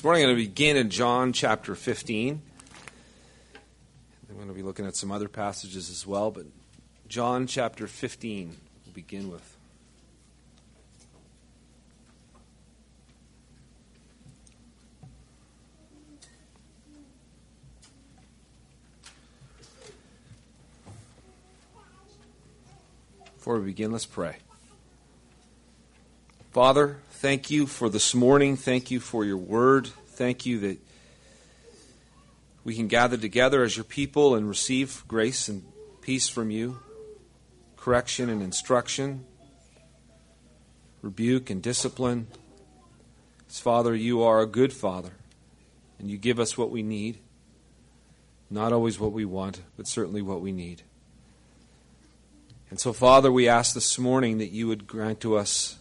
This morning I'm going to begin in John chapter 15. I'm going to be looking at some other passages as well, but John chapter 15 we'll begin with. Before we begin, let's pray. Father, thank you for this morning. Thank you for your word. Thank you that we can gather together as your people and receive grace and peace from you, correction and instruction, rebuke and discipline. As Father, you are a good Father, and you give us what we need. Not always what we want, but certainly what we need. And so, Father, we ask this morning that you would grant to us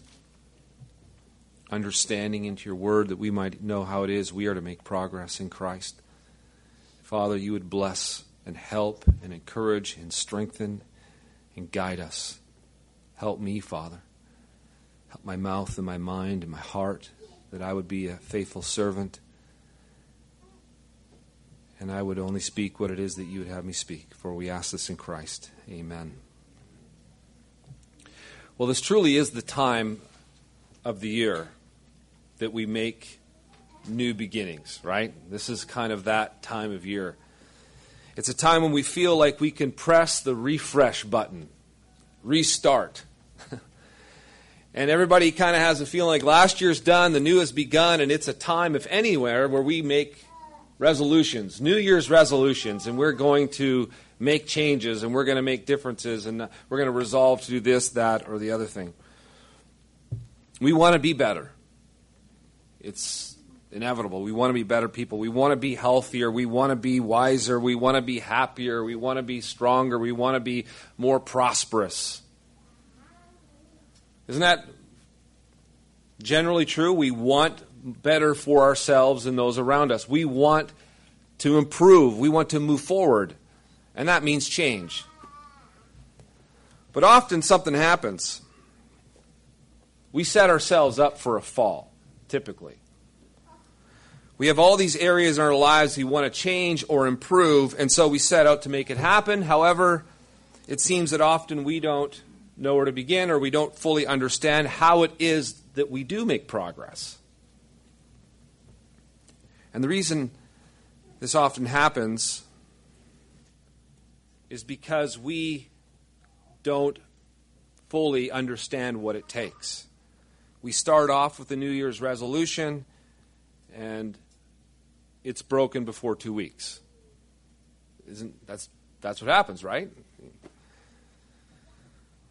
understanding into your word that we might know how it is we are to make progress in Christ. Father, you would bless and help and encourage and strengthen and guide us. Help me, Father. Help my mouth and my mind and my heart that I would be a faithful servant and I would only speak what it is that you would have me speak. For we ask this in Christ. Amen. Well, this truly is the time of the year that we make new beginnings, right? This is kind of that time of year. It's a time when we feel like we can press the refresh button, restart. and everybody kind of has a feeling like last year's done, the new has begun, and it's a time, if anywhere, where we make resolutions, New Year's resolutions, and we're going to make changes and we're going to make differences and we're going to resolve to do this, that, or the other thing. We want to be better. It's inevitable. We want to be better people. We want to be healthier. We want to be wiser. We want to be happier. We want to be stronger. We want to be more prosperous. Isn't that generally true? We want better for ourselves and those around us. We want to improve. We want to move forward and that means change. But often something happens. We set ourselves up for a fall, typically. We have all these areas in our lives we want to change or improve, and so we set out to make it happen. However, it seems that often we don't know where to begin or we don't fully understand how it is that we do make progress. And the reason this often happens is because we don't fully understand what it takes. We start off with a New Year's resolution, and it's broken before two weeks. Isn't that's that's what happens, right?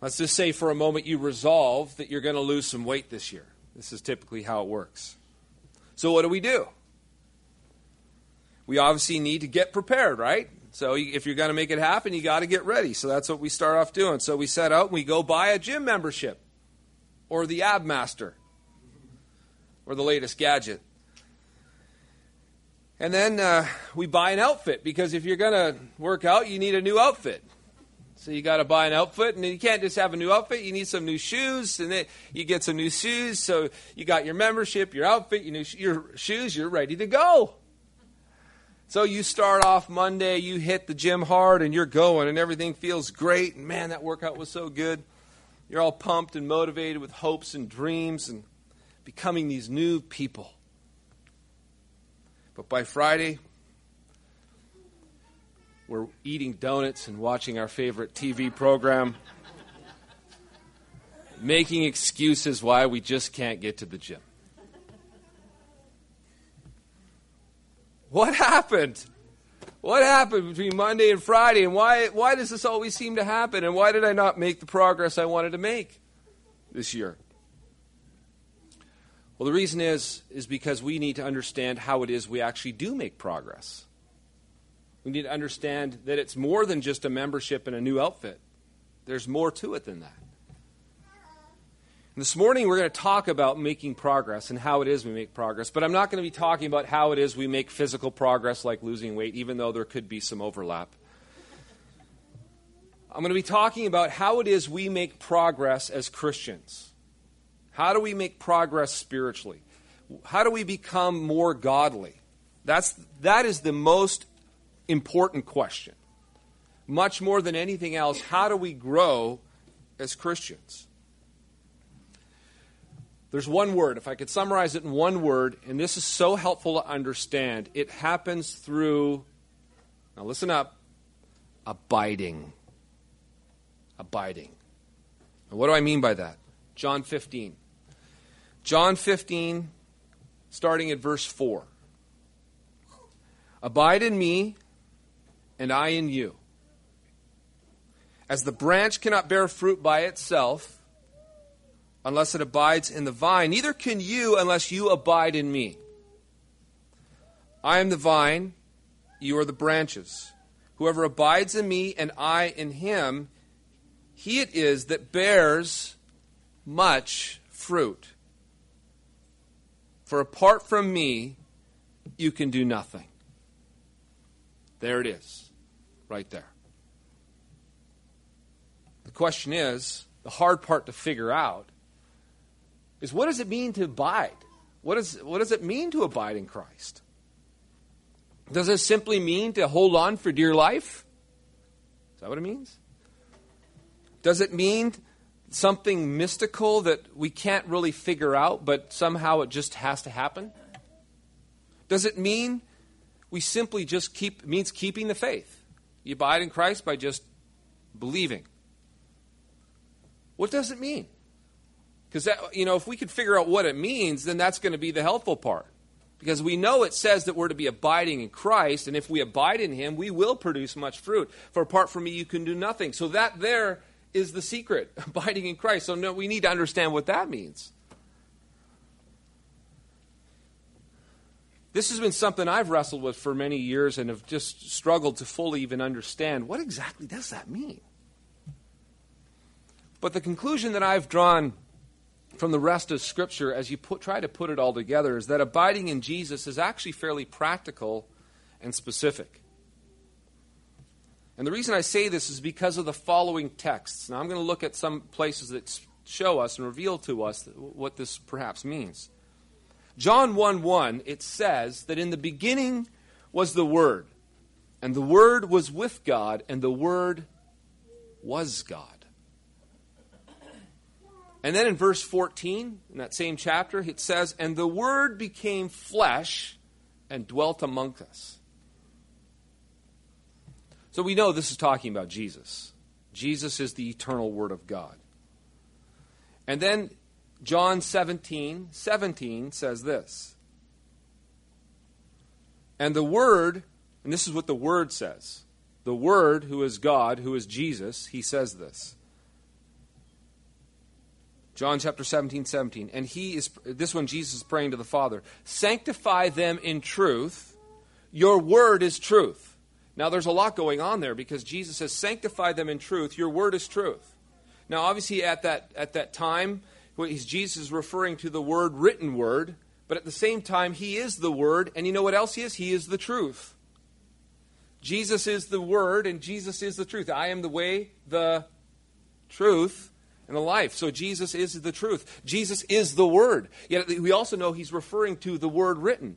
Let's just say for a moment you resolve that you're going to lose some weight this year. This is typically how it works. So what do we do? We obviously need to get prepared, right? So if you're going to make it happen, you got to get ready. So that's what we start off doing. So we set out and we go buy a gym membership or the Ab Master or the latest gadget. And then uh, we buy an outfit because if you're going to work out, you need a new outfit. So you got to buy an outfit, and you can't just have a new outfit. You need some new shoes, and then you get some new shoes. So you got your membership, your outfit, your sh- your shoes. You're ready to go. So you start off Monday, you hit the gym hard, and you're going, and everything feels great. And man, that workout was so good. You're all pumped and motivated with hopes and dreams and becoming these new people. But by Friday, we're eating donuts and watching our favorite TV program, making excuses why we just can't get to the gym. What happened? What happened between Monday and Friday? And why, why does this always seem to happen? And why did I not make the progress I wanted to make this year? Well, the reason is, is because we need to understand how it is we actually do make progress. We need to understand that it's more than just a membership and a new outfit, there's more to it than that. This morning, we're going to talk about making progress and how it is we make progress, but I'm not going to be talking about how it is we make physical progress like losing weight, even though there could be some overlap. I'm going to be talking about how it is we make progress as Christians. How do we make progress spiritually? How do we become more godly? That's, that is the most important question. Much more than anything else, how do we grow as Christians? There's one word. If I could summarize it in one word, and this is so helpful to understand, it happens through, now listen up, abiding. Abiding. And what do I mean by that? John 15. John 15, starting at verse 4. Abide in me, and I in you. As the branch cannot bear fruit by itself unless it abides in the vine, neither can you unless you abide in me. I am the vine, you are the branches. Whoever abides in me and I in him, he it is that bears much fruit. For apart from me, you can do nothing. There it is, right there. The question is the hard part to figure out is what does it mean to abide? What, is, what does it mean to abide in Christ? Does it simply mean to hold on for dear life? Is that what it means? Does it mean something mystical that we can't really figure out, but somehow it just has to happen? Does it mean we simply just keep means keeping the faith? You abide in Christ by just believing. What does it mean? Because that you know, if we could figure out what it means, then that's going to be the helpful part. Because we know it says that we're to be abiding in Christ, and if we abide in Him, we will produce much fruit. For apart from me, you can do nothing. So that there is the secret, abiding in Christ. So no, we need to understand what that means. This has been something I've wrestled with for many years and have just struggled to fully even understand. What exactly does that mean? But the conclusion that I've drawn from the rest of Scripture as you put, try to put it all together is that abiding in Jesus is actually fairly practical and specific. And the reason I say this is because of the following texts. Now, I'm going to look at some places that show us and reveal to us what this perhaps means. John 1 1, it says that in the beginning was the Word, and the Word was with God, and the Word was God. And then in verse 14, in that same chapter, it says, And the Word became flesh and dwelt among us. So we know this is talking about Jesus. Jesus is the eternal Word of God. And then John 17, 17 says this. And the Word, and this is what the Word says the Word, who is God, who is Jesus, he says this. John chapter 17, 17. And he is, this one, Jesus is praying to the Father Sanctify them in truth. Your word is truth. Now, there's a lot going on there because Jesus says, Sanctify them in truth. Your word is truth. Now, obviously, at that, at that time, Jesus is referring to the word, written word, but at the same time, he is the word, and you know what else he is? He is the truth. Jesus is the word, and Jesus is the truth. I am the way, the truth, and the life. So Jesus is the truth. Jesus is the Word. Yet we also know he's referring to the Word written.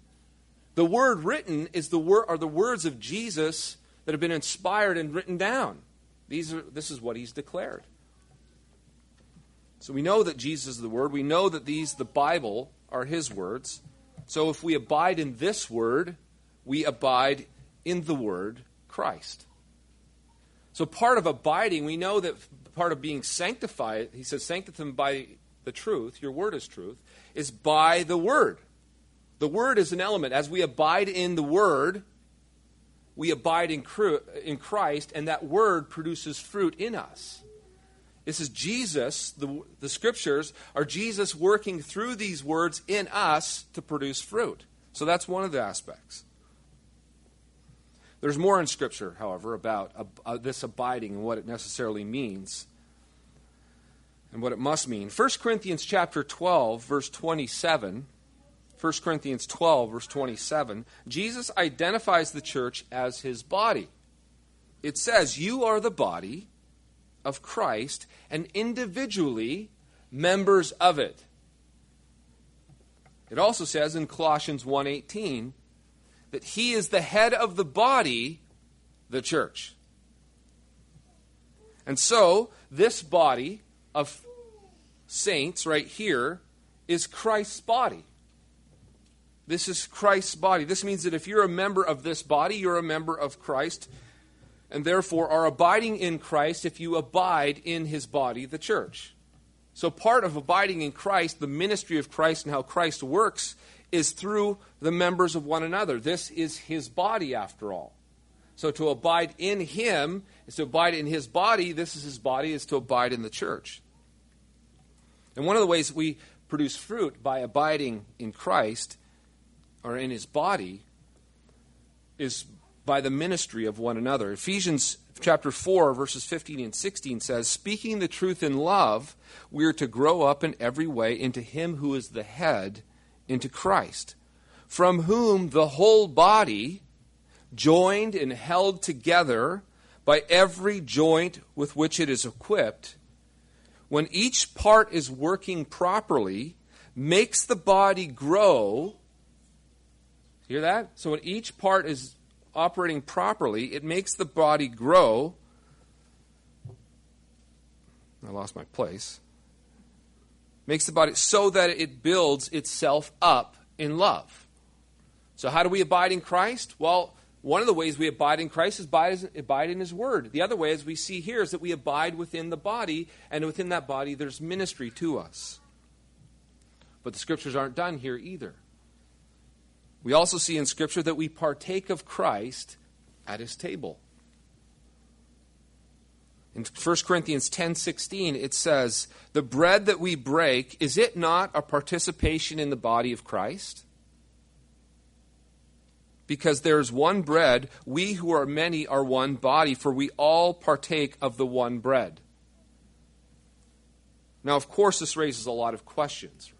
The Word written is the word, are the words of Jesus that have been inspired and written down. These are, this is what he's declared. So we know that Jesus is the Word. We know that these, the Bible, are his words. So if we abide in this Word, we abide in the Word, Christ. So part of abiding, we know that part of being sanctified, he says, sanctify them by the truth, your word is truth, is by the word. The word is an element. As we abide in the word, we abide in, in Christ, and that word produces fruit in us. This is Jesus, the, the scriptures are Jesus working through these words in us to produce fruit. So that's one of the aspects. There's more in Scripture, however, about uh, this abiding and what it necessarily means and what it must mean. 1 Corinthians chapter 12, verse 27. 1 Corinthians 12, verse 27, Jesus identifies the church as his body. It says, You are the body of Christ and individually members of it. It also says in Colossians 1:18 that he is the head of the body, the church. And so, this body of saints right here is Christ's body. This is Christ's body. This means that if you're a member of this body, you're a member of Christ, and therefore are abiding in Christ if you abide in his body, the church. So, part of abiding in Christ, the ministry of Christ, and how Christ works is through the members of one another. This is his body, after all. So, to abide in him is to abide in his body. This is his body, is to abide in the church. And one of the ways we produce fruit by abiding in Christ or in his body is by the ministry of one another. Ephesians chapter 4, verses 15 and 16 says, Speaking the truth in love, we are to grow up in every way into Him who is the head, into Christ, from whom the whole body, joined and held together by every joint with which it is equipped, when each part is working properly, makes the body grow. Hear that? So when each part is operating properly, it makes the body grow. I lost my place. Makes the body so that it builds itself up in love. So, how do we abide in Christ? Well, one of the ways we abide in Christ is abide in His Word. The other way, as we see here, is that we abide within the body, and within that body, there's ministry to us. But the scriptures aren't done here either. We also see in Scripture that we partake of Christ at his table. In 1 Corinthians 10:16 it says, "The bread that we break, is it not a participation in the body of Christ?" Because there is one bread, we who are many are one body, for we all partake of the one bread. Now, of course, this raises a lot of questions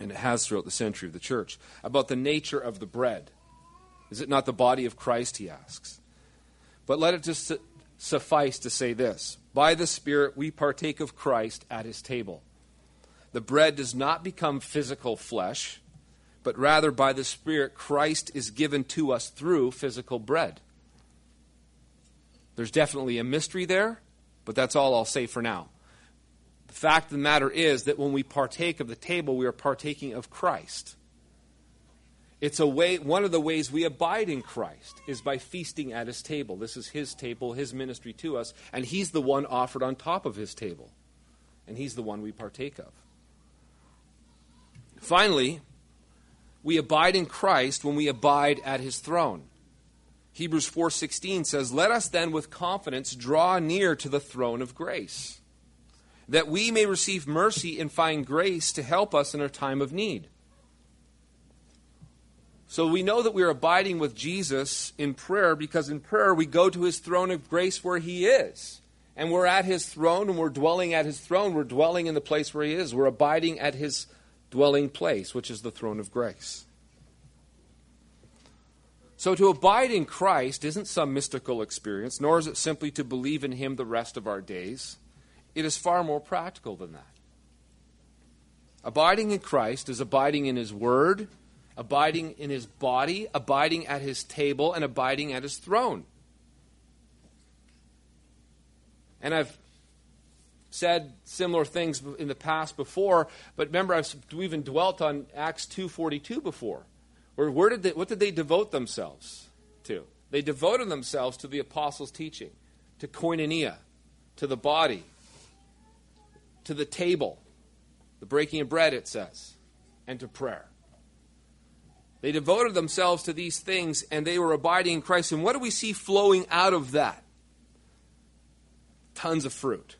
and it has throughout the century of the church, about the nature of the bread. Is it not the body of Christ, he asks. But let it just suffice to say this By the Spirit, we partake of Christ at his table. The bread does not become physical flesh, but rather by the Spirit, Christ is given to us through physical bread. There's definitely a mystery there, but that's all I'll say for now. The fact of the matter is that when we partake of the table, we are partaking of Christ. It's a way, one of the ways we abide in Christ is by feasting at his table. This is his table, his ministry to us, and he's the one offered on top of his table. And he's the one we partake of. Finally, we abide in Christ when we abide at his throne. Hebrews 4:16 says, "Let us then with confidence draw near to the throne of grace." that we may receive mercy and find grace to help us in our time of need. So we know that we're abiding with Jesus in prayer because in prayer we go to his throne of grace where he is. And we're at his throne and we're dwelling at his throne. We're dwelling in the place where he is. We're abiding at his dwelling place, which is the throne of grace. So to abide in Christ isn't some mystical experience, nor is it simply to believe in him the rest of our days. It is far more practical than that. Abiding in Christ is abiding in His Word, abiding in His body, abiding at His table, and abiding at His throne. And I've said similar things in the past before, but remember I've even dwelt on Acts 2:42 before. Where, where did they, what did they devote themselves to? They devoted themselves to the apostles' teaching, to koinonia, to the body, to the table, the breaking of bread, it says, and to prayer. They devoted themselves to these things and they were abiding in Christ. And what do we see flowing out of that? Tons of fruit.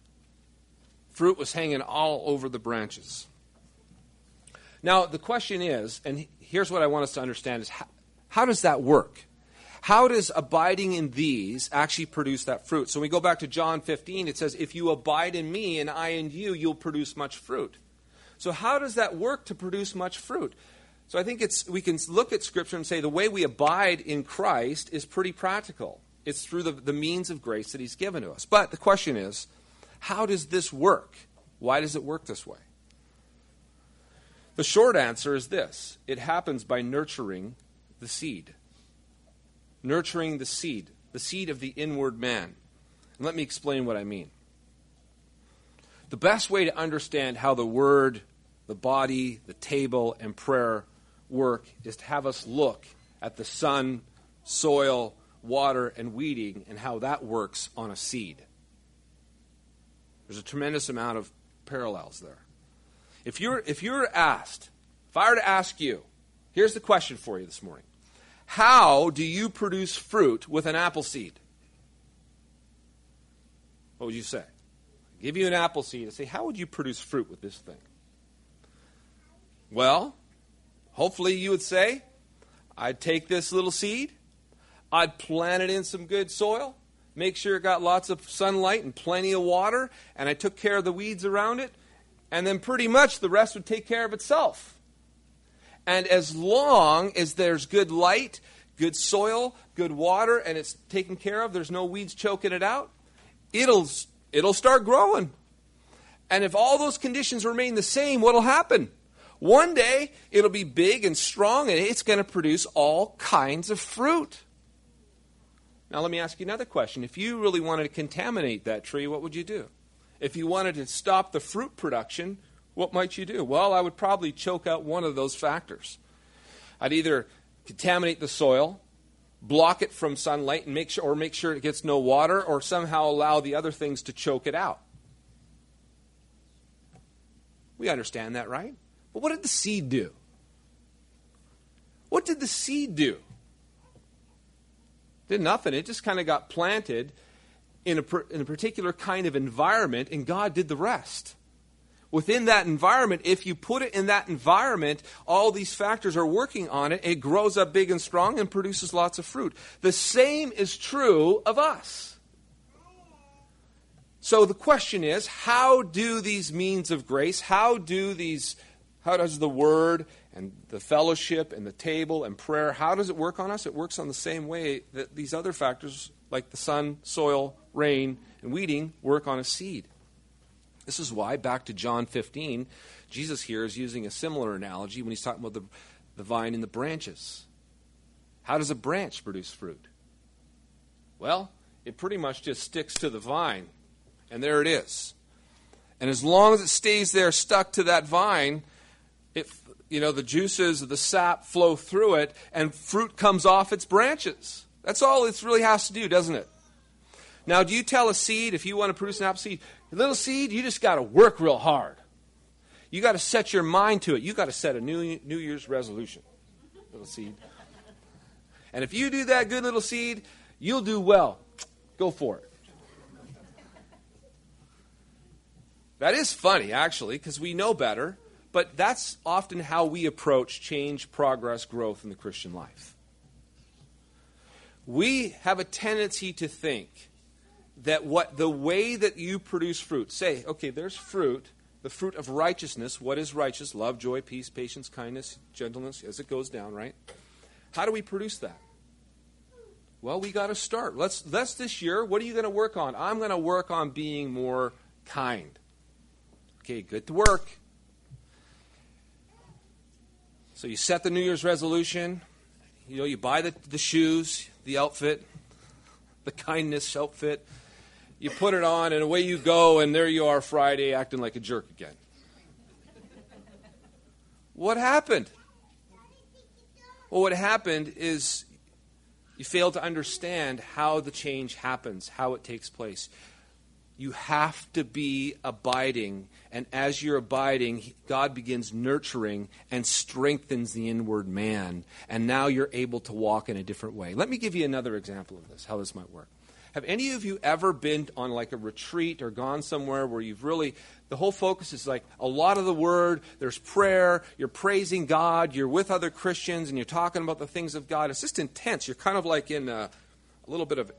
Fruit was hanging all over the branches. Now, the question is, and here's what I want us to understand is how, how does that work? How does abiding in these actually produce that fruit? So we go back to John 15, it says, If you abide in me and I in you, you'll produce much fruit. So, how does that work to produce much fruit? So, I think it's, we can look at Scripture and say the way we abide in Christ is pretty practical. It's through the, the means of grace that He's given to us. But the question is, how does this work? Why does it work this way? The short answer is this it happens by nurturing the seed. Nurturing the seed, the seed of the inward man. And let me explain what I mean. The best way to understand how the word, the body, the table, and prayer work is to have us look at the sun, soil, water, and weeding and how that works on a seed. There's a tremendous amount of parallels there. If you're, if you're asked, if I were to ask you, here's the question for you this morning How do you produce fruit with an apple seed? What would you say? I give you an apple seed and say, How would you produce fruit with this thing? Well, hopefully you would say, I'd take this little seed, I'd plant it in some good soil, make sure it got lots of sunlight and plenty of water, and I took care of the weeds around it, and then pretty much the rest would take care of itself. And as long as there's good light, good soil, good water, and it's taken care of, there's no weeds choking it out, it'll, it'll start growing. And if all those conditions remain the same, what'll happen? One day, it'll be big and strong, and it's going to produce all kinds of fruit. Now, let me ask you another question. If you really wanted to contaminate that tree, what would you do? If you wanted to stop the fruit production, what might you do? Well, I would probably choke out one of those factors. I'd either contaminate the soil, block it from sunlight, and make sure, or make sure it gets no water, or somehow allow the other things to choke it out. We understand that, right? But what did the seed do? What did the seed do? Did nothing. It just kind of got planted in a, in a particular kind of environment, and God did the rest. Within that environment, if you put it in that environment, all these factors are working on it. It grows up big and strong and produces lots of fruit. The same is true of us. So the question is how do these means of grace, how do these, how does the word and the fellowship and the table and prayer, how does it work on us? It works on the same way that these other factors, like the sun, soil, rain, and weeding, work on a seed. This is why, back to John 15, Jesus here is using a similar analogy when he's talking about the, the vine and the branches. How does a branch produce fruit? Well, it pretty much just sticks to the vine, and there it is. And as long as it stays there stuck to that vine, it you know, the juices, the sap flow through it, and fruit comes off its branches. That's all it really has to do, doesn't it? Now, do you tell a seed, if you want to produce an apple seed, little seed, you just got to work real hard. You got to set your mind to it. You got to set a new, new Year's resolution, little seed. And if you do that, good little seed, you'll do well. Go for it. That is funny, actually, because we know better. But that's often how we approach change, progress, growth in the Christian life. We have a tendency to think that what the way that you produce fruit, say, okay, there's fruit, the fruit of righteousness. What is righteous? Love, joy, peace, patience, kindness, gentleness, as it goes down, right? How do we produce that? Well, we got to start. Let's let's this year. What are you going to work on? I'm going to work on being more kind. Okay, good to work. So you set the New Year's resolution. You know, you buy the, the shoes, the outfit, the kindness outfit. You put it on, and away you go, and there you are Friday acting like a jerk again. What happened? Well, what happened is you fail to understand how the change happens, how it takes place you have to be abiding. And as you're abiding, God begins nurturing and strengthens the inward man. And now you're able to walk in a different way. Let me give you another example of this, how this might work. Have any of you ever been on like a retreat or gone somewhere where you've really, the whole focus is like a lot of the word, there's prayer, you're praising God, you're with other Christians, and you're talking about the things of God. It's just intense. You're kind of like in a, a little bit of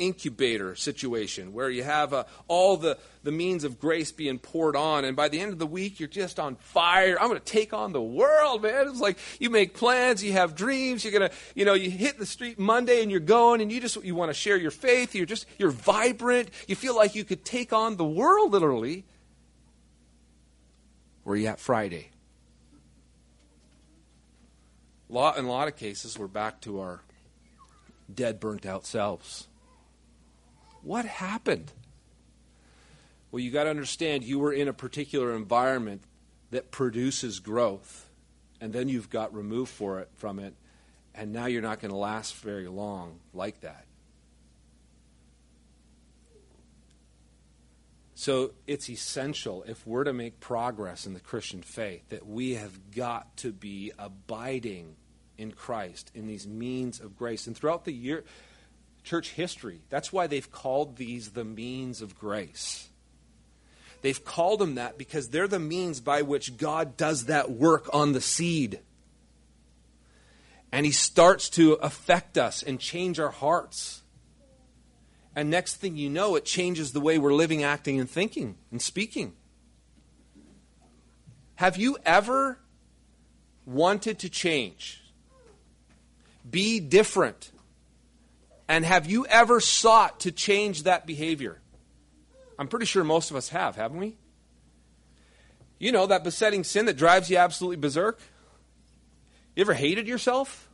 incubator situation where you have uh, all the, the means of grace being poured on and by the end of the week you're just on fire. I'm going to take on the world man. It's like you make plans you have dreams you're going to you know you hit the street monday and you're going and you just you want to share your faith you're just you're vibrant you feel like you could take on the world literally. Where you at friday? Lot, in a lot of cases, we're back to our dead, burnt out selves. What happened? Well, you got to understand you were in a particular environment that produces growth, and then you've got removed for it from it, and now you're not going to last very long like that. So it's essential if we're to make progress in the Christian faith that we have got to be abiding in Christ in these means of grace. And throughout the year, church history, that's why they've called these the means of grace. They've called them that because they're the means by which God does that work on the seed. And He starts to affect us and change our hearts. And next thing you know, it changes the way we're living, acting, and thinking and speaking. Have you ever wanted to change? Be different. And have you ever sought to change that behavior? I'm pretty sure most of us have, haven't we? You know, that besetting sin that drives you absolutely berserk? You ever hated yourself?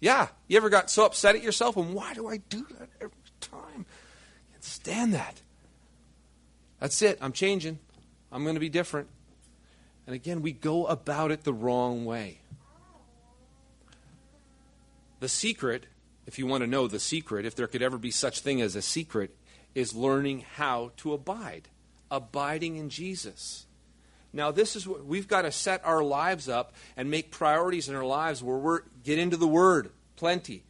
Yeah. You ever got so upset at yourself and why do I do that every time. Can't stand that. That's it. I'm changing. I'm going to be different. And again, we go about it the wrong way. The secret, if you want to know the secret, if there could ever be such thing as a secret, is learning how to abide, abiding in Jesus. Now, this is what we've got to set our lives up and make priorities in our lives where we're get into the Word plenty.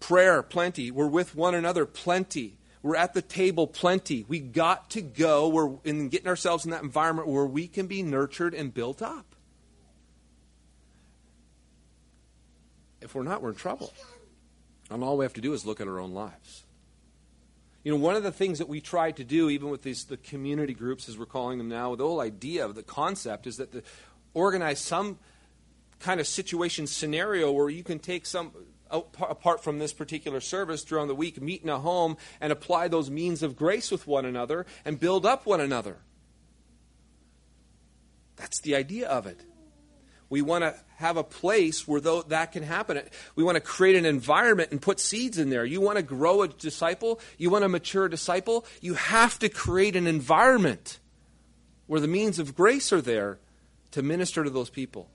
Prayer, plenty. We're with one another, plenty. We're at the table, plenty. We got to go. We're in getting ourselves in that environment where we can be nurtured and built up. If we're not, we're in trouble. And all we have to do is look at our own lives. You know, one of the things that we try to do, even with these the community groups, as we're calling them now, the whole idea of the concept is that the organize some kind of situation scenario where you can take some apart from this particular service during the week, meet in a home and apply those means of grace with one another and build up one another. That's the idea of it. We want to have a place where that can happen. We want to create an environment and put seeds in there. You want to grow a disciple, you want to mature a disciple, you have to create an environment where the means of grace are there to minister to those people.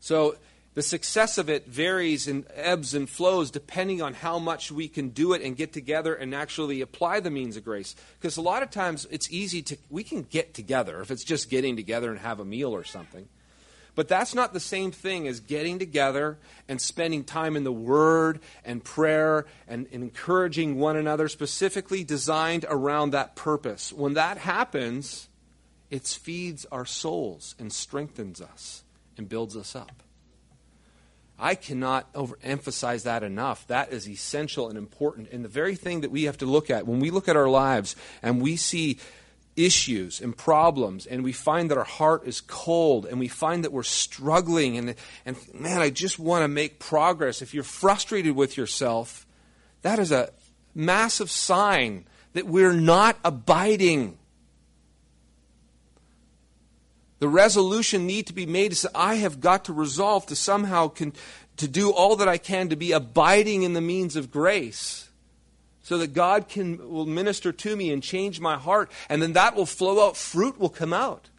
So the success of it varies and ebbs and flows depending on how much we can do it and get together and actually apply the means of grace. Because a lot of times it's easy to, we can get together if it's just getting together and have a meal or something. But that's not the same thing as getting together and spending time in the Word and prayer and, and encouraging one another, specifically designed around that purpose. When that happens, it feeds our souls and strengthens us and builds us up. I cannot overemphasize that enough. That is essential and important. And the very thing that we have to look at when we look at our lives and we see issues and problems and we find that our heart is cold and we find that we're struggling and, and man, I just want to make progress. If you're frustrated with yourself, that is a massive sign that we're not abiding the resolution need to be made is that I have got to resolve to somehow con- to do all that I can to be abiding in the means of grace so that God can will minister to me and change my heart and then that will flow out fruit will come out.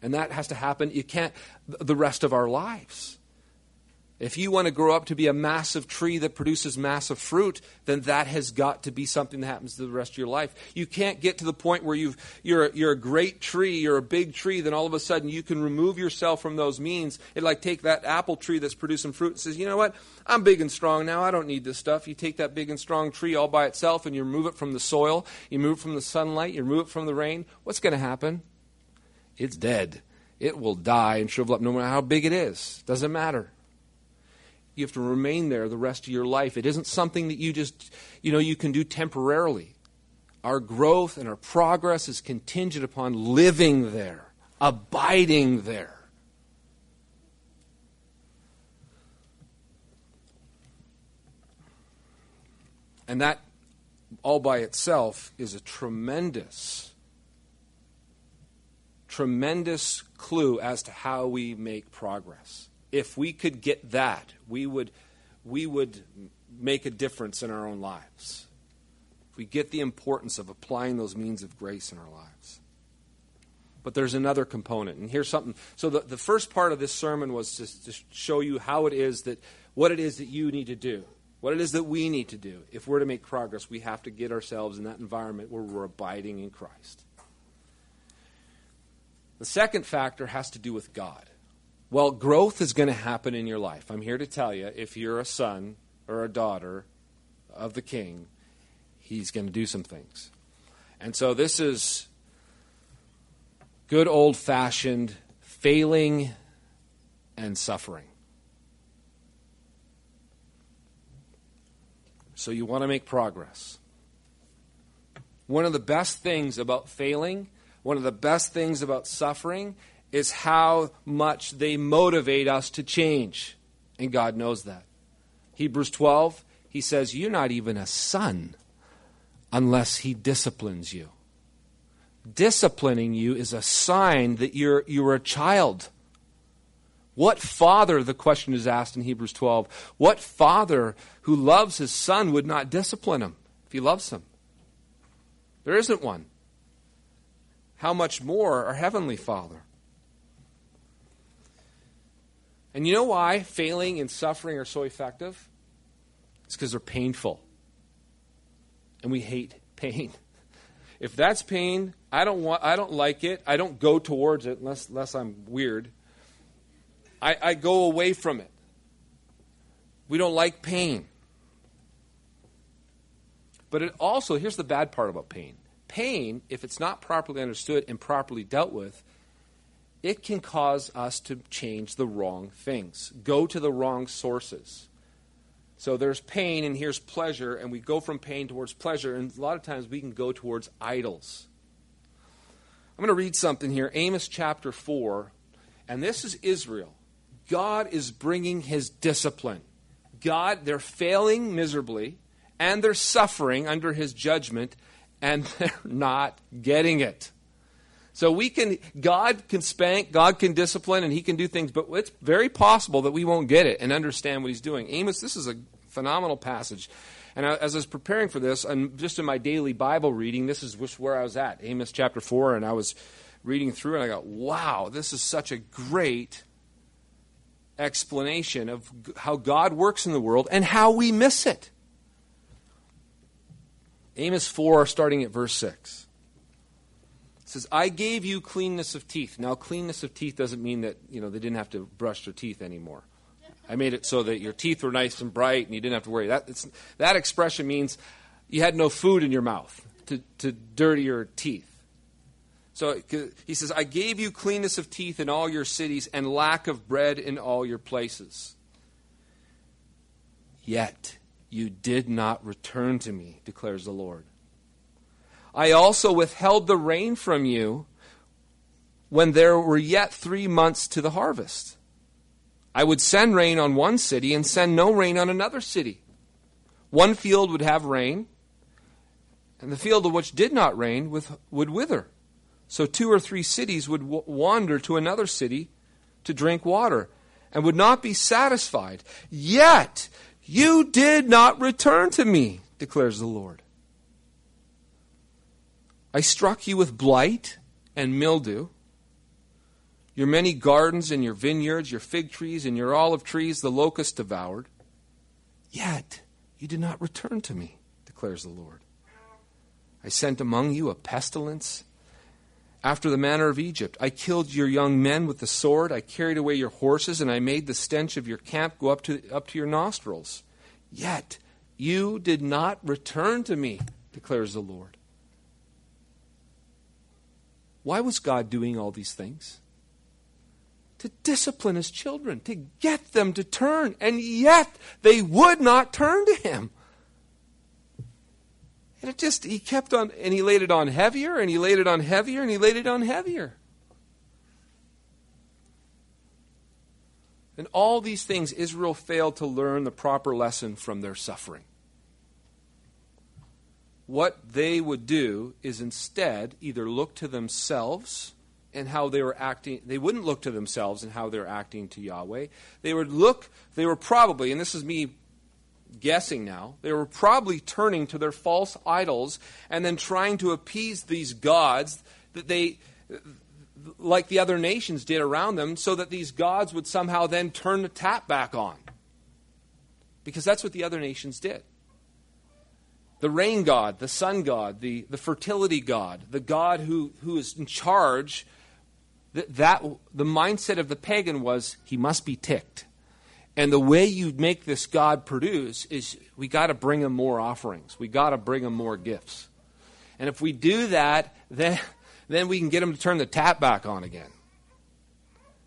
And that has to happen you can't the rest of our lives. If you want to grow up to be a massive tree that produces massive fruit, then that has got to be something that happens to the rest of your life. You can't get to the point where you've, you're, a, you're a great tree, you're a big tree, then all of a sudden you can remove yourself from those means. It like take that apple tree that's producing fruit and says, you know what? I'm big and strong now. I don't need this stuff. You take that big and strong tree all by itself and you remove it from the soil, you remove it from the sunlight, you remove it from the rain. What's going to happen? It's dead. It will die and shrivel up no matter how big it is. Doesn't matter you have to remain there the rest of your life. It isn't something that you just, you know, you can do temporarily. Our growth and our progress is contingent upon living there, abiding there. And that all by itself is a tremendous, tremendous clue as to how we make progress. If we could get that, we would, we would make a difference in our own lives. If we get the importance of applying those means of grace in our lives. But there's another component. And here's something. So, the, the first part of this sermon was to, to show you how it is that, what it is that you need to do, what it is that we need to do. If we're to make progress, we have to get ourselves in that environment where we're abiding in Christ. The second factor has to do with God. Well, growth is going to happen in your life. I'm here to tell you if you're a son or a daughter of the king, he's going to do some things. And so this is good old fashioned failing and suffering. So you want to make progress. One of the best things about failing one of the best things about suffering is how much they motivate us to change. And God knows that. Hebrews 12, he says, You're not even a son unless he disciplines you. Disciplining you is a sign that you're, you're a child. What father, the question is asked in Hebrews 12, what father who loves his son would not discipline him if he loves him? There isn't one how much more our Heavenly Father? And you know why failing and suffering are so effective? It's because they're painful. And we hate pain. If that's pain, I don't want I don't like it. I don't go towards it unless unless I'm weird. I, I go away from it. We don't like pain. But it also, here's the bad part about pain pain, if it's not properly understood and properly dealt with, it can cause us to change the wrong things, go to the wrong sources. So there's pain and here's pleasure, and we go from pain towards pleasure, and a lot of times we can go towards idols. I'm going to read something here Amos chapter 4, and this is Israel. God is bringing his discipline. God, they're failing miserably, and they're suffering under his judgment, and they're not getting it. So we can, God can spank, God can discipline, and He can do things, but it's very possible that we won't get it and understand what He's doing. Amos, this is a phenomenal passage. And as I was preparing for this, and just in my daily Bible reading, this is where I was at, Amos chapter 4, and I was reading through and I got, wow, this is such a great explanation of how God works in the world and how we miss it. Amos 4, starting at verse 6. It says, I gave you cleanness of teeth. Now, cleanness of teeth doesn't mean that, you know, they didn't have to brush their teeth anymore. I made it so that your teeth were nice and bright and you didn't have to worry. That, that expression means you had no food in your mouth to, to dirty your teeth. So uh, he says, I gave you cleanness of teeth in all your cities and lack of bread in all your places. Yet you did not return to me, declares the Lord. I also withheld the rain from you when there were yet three months to the harvest. I would send rain on one city and send no rain on another city. One field would have rain, and the field of which did not rain would wither. So two or three cities would wander to another city to drink water and would not be satisfied. Yet you did not return to me, declares the Lord. I struck you with blight and mildew. Your many gardens and your vineyards, your fig trees and your olive trees, the locust devoured. Yet you did not return to me, declares the Lord. I sent among you a pestilence after the manner of Egypt. I killed your young men with the sword. I carried away your horses, and I made the stench of your camp go up to, up to your nostrils. Yet you did not return to me, declares the Lord. Why was God doing all these things? To discipline his children, to get them to turn, and yet they would not turn to him. And it just, he kept on, and he laid it on heavier, and he laid it on heavier, and he laid it on heavier. And all these things, Israel failed to learn the proper lesson from their suffering. What they would do is instead either look to themselves and how they were acting. They wouldn't look to themselves and how they're acting to Yahweh. They would look, they were probably, and this is me guessing now, they were probably turning to their false idols and then trying to appease these gods that they, like the other nations did around them, so that these gods would somehow then turn the tap back on. Because that's what the other nations did the rain god, the sun god, the, the fertility god, the god who, who is in charge, that, that, the mindset of the pagan was he must be ticked. And the way you make this God produce is we got to bring him more offerings. We got to bring him more gifts. And if we do that, then, then we can get him to turn the tap back on again.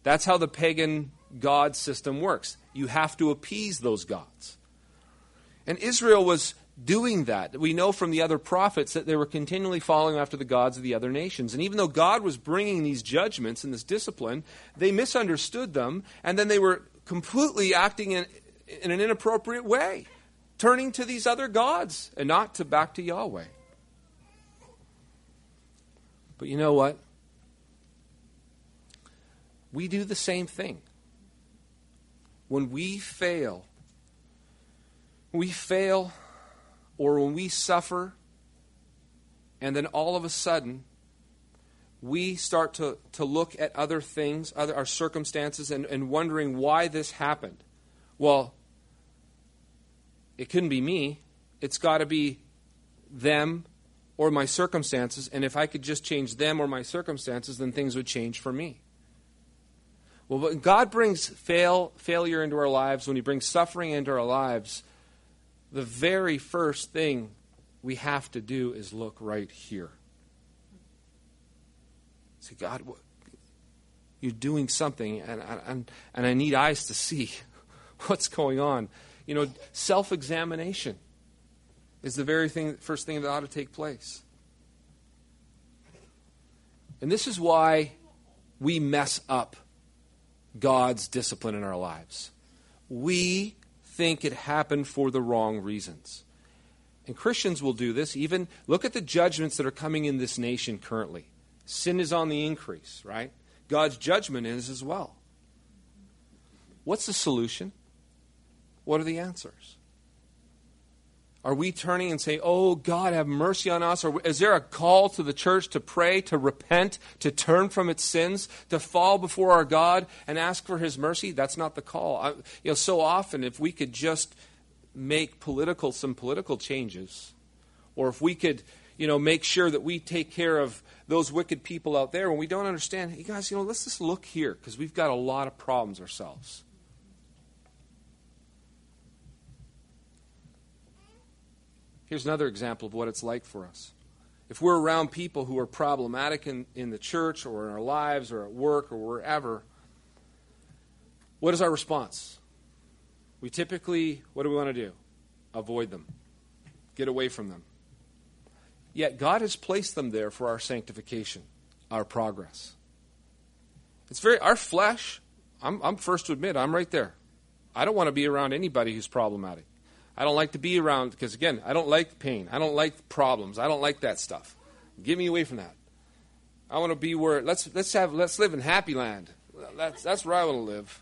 That's how the pagan God system works. You have to appease those gods. And Israel was doing that. We know from the other prophets that they were continually following after the gods of the other nations. And even though God was bringing these judgments and this discipline, they misunderstood them, and then they were completely acting in, in an inappropriate way, turning to these other gods and not to back to Yahweh. But you know what? We do the same thing. When we fail, we fail or when we suffer, and then all of a sudden, we start to, to look at other things, other, our circumstances, and, and wondering why this happened. Well, it couldn't be me. It's got to be them or my circumstances. And if I could just change them or my circumstances, then things would change for me. Well, when God brings fail, failure into our lives, when He brings suffering into our lives, the very first thing we have to do is look right here. Say, God, what, you're doing something, and, and, and I need eyes to see what's going on. You know, self examination is the very thing, first thing that ought to take place. And this is why we mess up God's discipline in our lives. We think it happened for the wrong reasons. And Christians will do this. Even look at the judgments that are coming in this nation currently. Sin is on the increase, right? God's judgment is as well. What's the solution? What are the answers? Are we turning and saying, Oh, God, have mercy on us? Or is there a call to the church to pray, to repent, to turn from its sins, to fall before our God and ask for His mercy? That's not the call. I, you know, so often, if we could just make political some political changes, or if we could, you know, make sure that we take care of those wicked people out there when we don't understand, hey guys, you know, let's just look here because we've got a lot of problems ourselves. Here's another example of what it's like for us. If we're around people who are problematic in, in the church or in our lives or at work or wherever, what is our response? We typically, what do we want to do? Avoid them, get away from them. Yet God has placed them there for our sanctification, our progress. It's very, our flesh, I'm, I'm first to admit, I'm right there. I don't want to be around anybody who's problematic. I don't like to be around because again, I don't like pain. I don't like problems. I don't like that stuff. Get me away from that. I want to be where let's let's have let's live in happy land. That's that's where I want to live.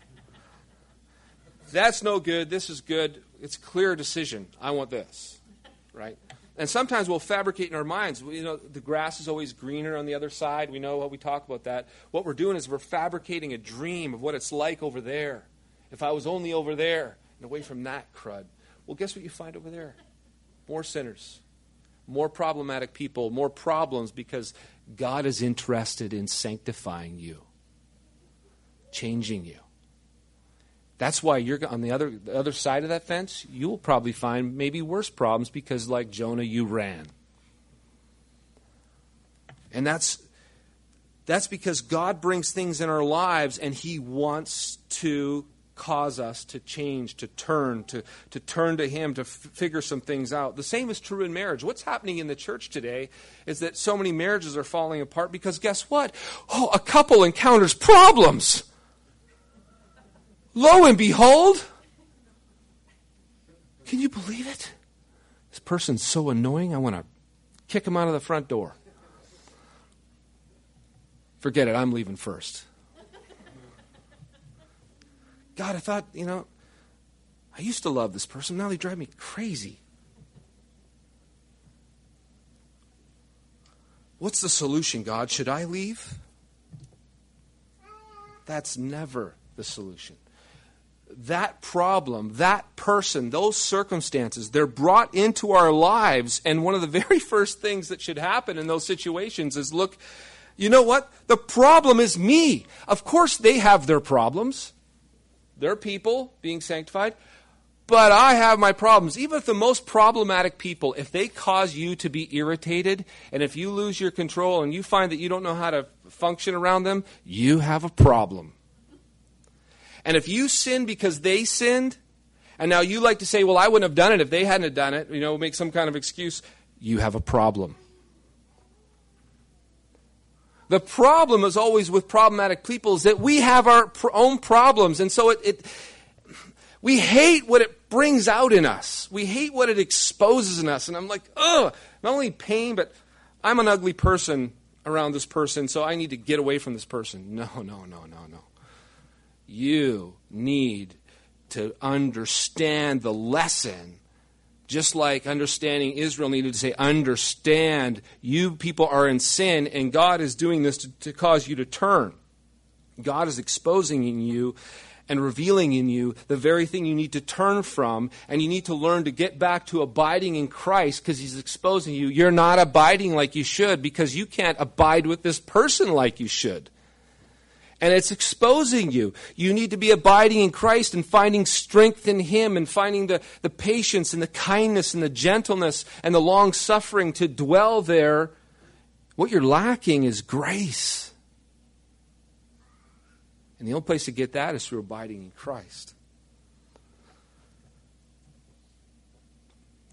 That's no good. This is good. It's a clear decision. I want this. Right? And sometimes we'll fabricate in our minds. You know, the grass is always greener on the other side. We know what we talk about that. What we're doing is we're fabricating a dream of what it's like over there. If I was only over there and away from that crud. Well, guess what you find over there? More sinners, more problematic people, more problems because God is interested in sanctifying you, changing you. That's why you're on the other, the other side of that fence. You'll probably find maybe worse problems because, like Jonah, you ran. And that's that's because God brings things in our lives and He wants to cause us to change, to turn, to, to turn to Him, to f- figure some things out. The same is true in marriage. What's happening in the church today is that so many marriages are falling apart because guess what? Oh, a couple encounters problems. Lo and behold, can you believe it? This person's so annoying, I want to kick him out of the front door. Forget it, I'm leaving first. God, I thought, you know, I used to love this person. Now they drive me crazy. What's the solution, God? Should I leave? That's never the solution. That problem, that person, those circumstances, they're brought into our lives. And one of the very first things that should happen in those situations is look, you know what? The problem is me. Of course, they have their problems. They're people being sanctified. But I have my problems. Even if the most problematic people, if they cause you to be irritated, and if you lose your control and you find that you don't know how to function around them, you have a problem. And if you sin because they sinned, and now you like to say, well, I wouldn't have done it if they hadn't have done it, you know, make some kind of excuse, you have a problem. The problem is always with problematic people is that we have our own problems. And so it, it we hate what it brings out in us. We hate what it exposes in us. And I'm like, ugh, not only pain, but I'm an ugly person around this person, so I need to get away from this person. No, no, no, no, no. You need to understand the lesson. Just like understanding Israel needed to say, understand, you people are in sin, and God is doing this to, to cause you to turn. God is exposing in you and revealing in you the very thing you need to turn from, and you need to learn to get back to abiding in Christ because He's exposing you. You're not abiding like you should because you can't abide with this person like you should. And it's exposing you. You need to be abiding in Christ and finding strength in Him and finding the, the patience and the kindness and the gentleness and the long suffering to dwell there. What you're lacking is grace. And the only place to get that is through abiding in Christ.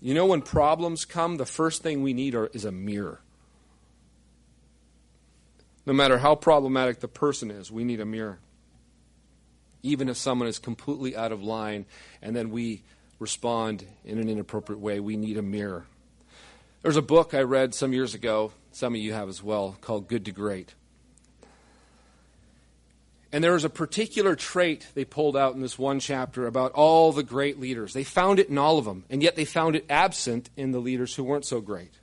You know, when problems come, the first thing we need are, is a mirror. No matter how problematic the person is, we need a mirror. Even if someone is completely out of line and then we respond in an inappropriate way, we need a mirror. There's a book I read some years ago, some of you have as well, called Good to Great. And there was a particular trait they pulled out in this one chapter about all the great leaders. They found it in all of them, and yet they found it absent in the leaders who weren't so great.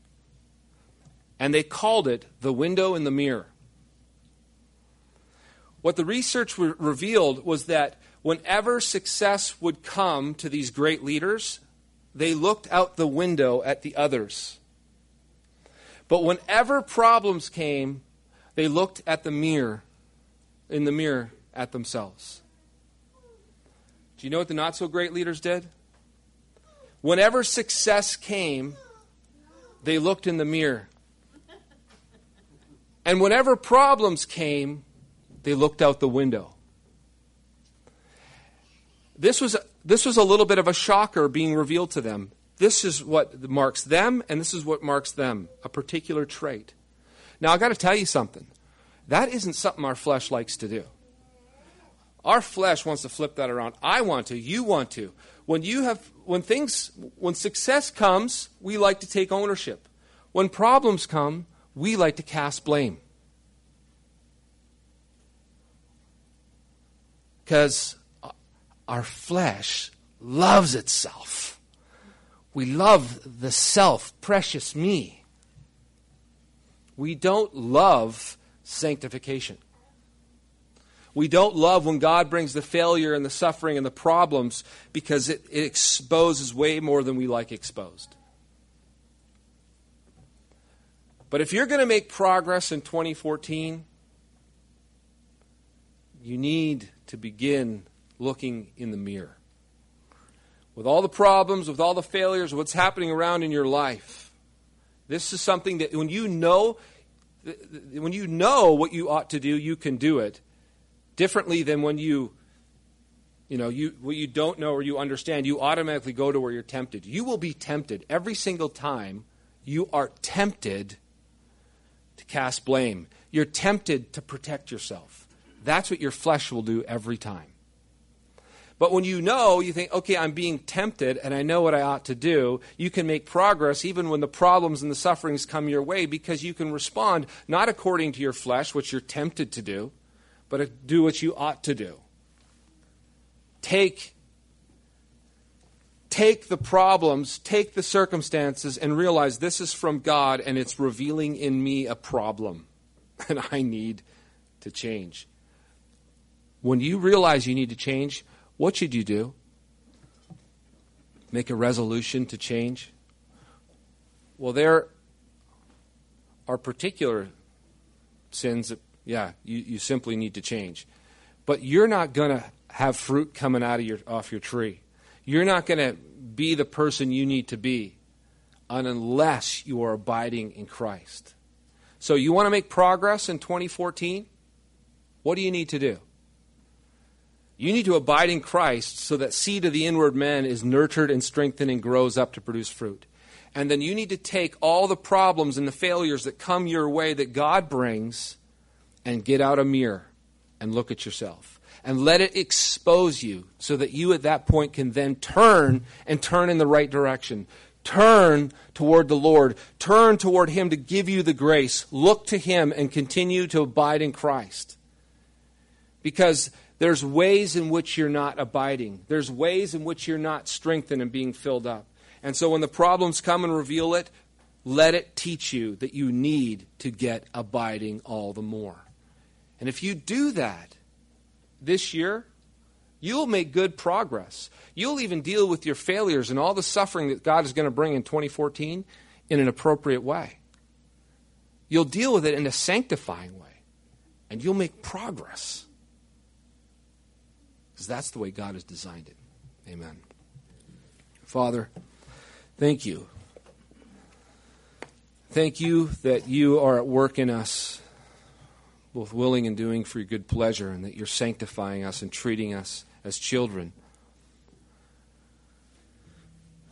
And they called it the window in the mirror. What the research re- revealed was that whenever success would come to these great leaders, they looked out the window at the others. But whenever problems came, they looked at the mirror in the mirror at themselves. Do you know what the not so great leaders did? Whenever success came, they looked in the mirror. And whenever problems came, they looked out the window. This was, this was a little bit of a shocker being revealed to them. This is what marks them, and this is what marks them a particular trait. Now, I've got to tell you something. That isn't something our flesh likes to do. Our flesh wants to flip that around. I want to, you want to. When you have when things when success comes, we like to take ownership. When problems come, we like to cast blame. Cuz our flesh loves itself. We love the self, precious me. We don't love sanctification. We don't love when God brings the failure and the suffering and the problems because it, it exposes way more than we like exposed. But if you're going to make progress in 2014, you need to begin looking in the mirror. With all the problems, with all the failures, what's happening around in your life, this is something that when you know when you know what you ought to do, you can do it differently than when you you know you what you don't know or you understand you automatically go to where you're tempted. You will be tempted every single time you are tempted to cast blame. You're tempted to protect yourself that's what your flesh will do every time But when you know, you think, okay, I'm being tempted and I know what I ought to do, you can make progress even when the problems and the sufferings come your way because you can respond not according to your flesh, which you're tempted to do, but do what you ought to do. Take take the problems, take the circumstances, and realize this is from God and it's revealing in me a problem and I need to change. When you realize you need to change, what should you do? Make a resolution to change? Well, there are particular sins that, yeah, you, you simply need to change. But you're not going to have fruit coming out of your, off your tree you're not going to be the person you need to be unless you are abiding in Christ. So, you want to make progress in 2014? What do you need to do? You need to abide in Christ so that seed of the inward man is nurtured and strengthened and grows up to produce fruit. And then you need to take all the problems and the failures that come your way that God brings and get out a mirror and look at yourself and let it expose you so that you at that point can then turn and turn in the right direction. Turn toward the Lord. Turn toward Him to give you the grace. Look to Him and continue to abide in Christ. Because there's ways in which you're not abiding, there's ways in which you're not strengthened and being filled up. And so when the problems come and reveal it, let it teach you that you need to get abiding all the more. And if you do that, this year, you'll make good progress. You'll even deal with your failures and all the suffering that God is going to bring in 2014 in an appropriate way. You'll deal with it in a sanctifying way, and you'll make progress. Because that's the way God has designed it. Amen. Father, thank you. Thank you that you are at work in us both willing and doing for your good pleasure, and that you're sanctifying us and treating us as children.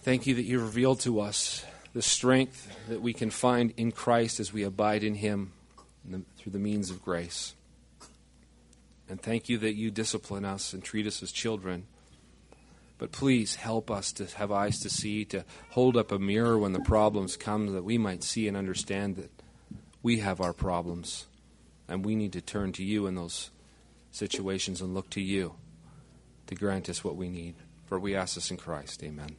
Thank you that you revealed to us the strength that we can find in Christ as we abide in Him through the means of grace. And thank you that you discipline us and treat us as children. But please help us to have eyes to see, to hold up a mirror when the problems come, that we might see and understand that we have our problems and we need to turn to you in those situations and look to you to grant us what we need. For we ask this in Christ. Amen.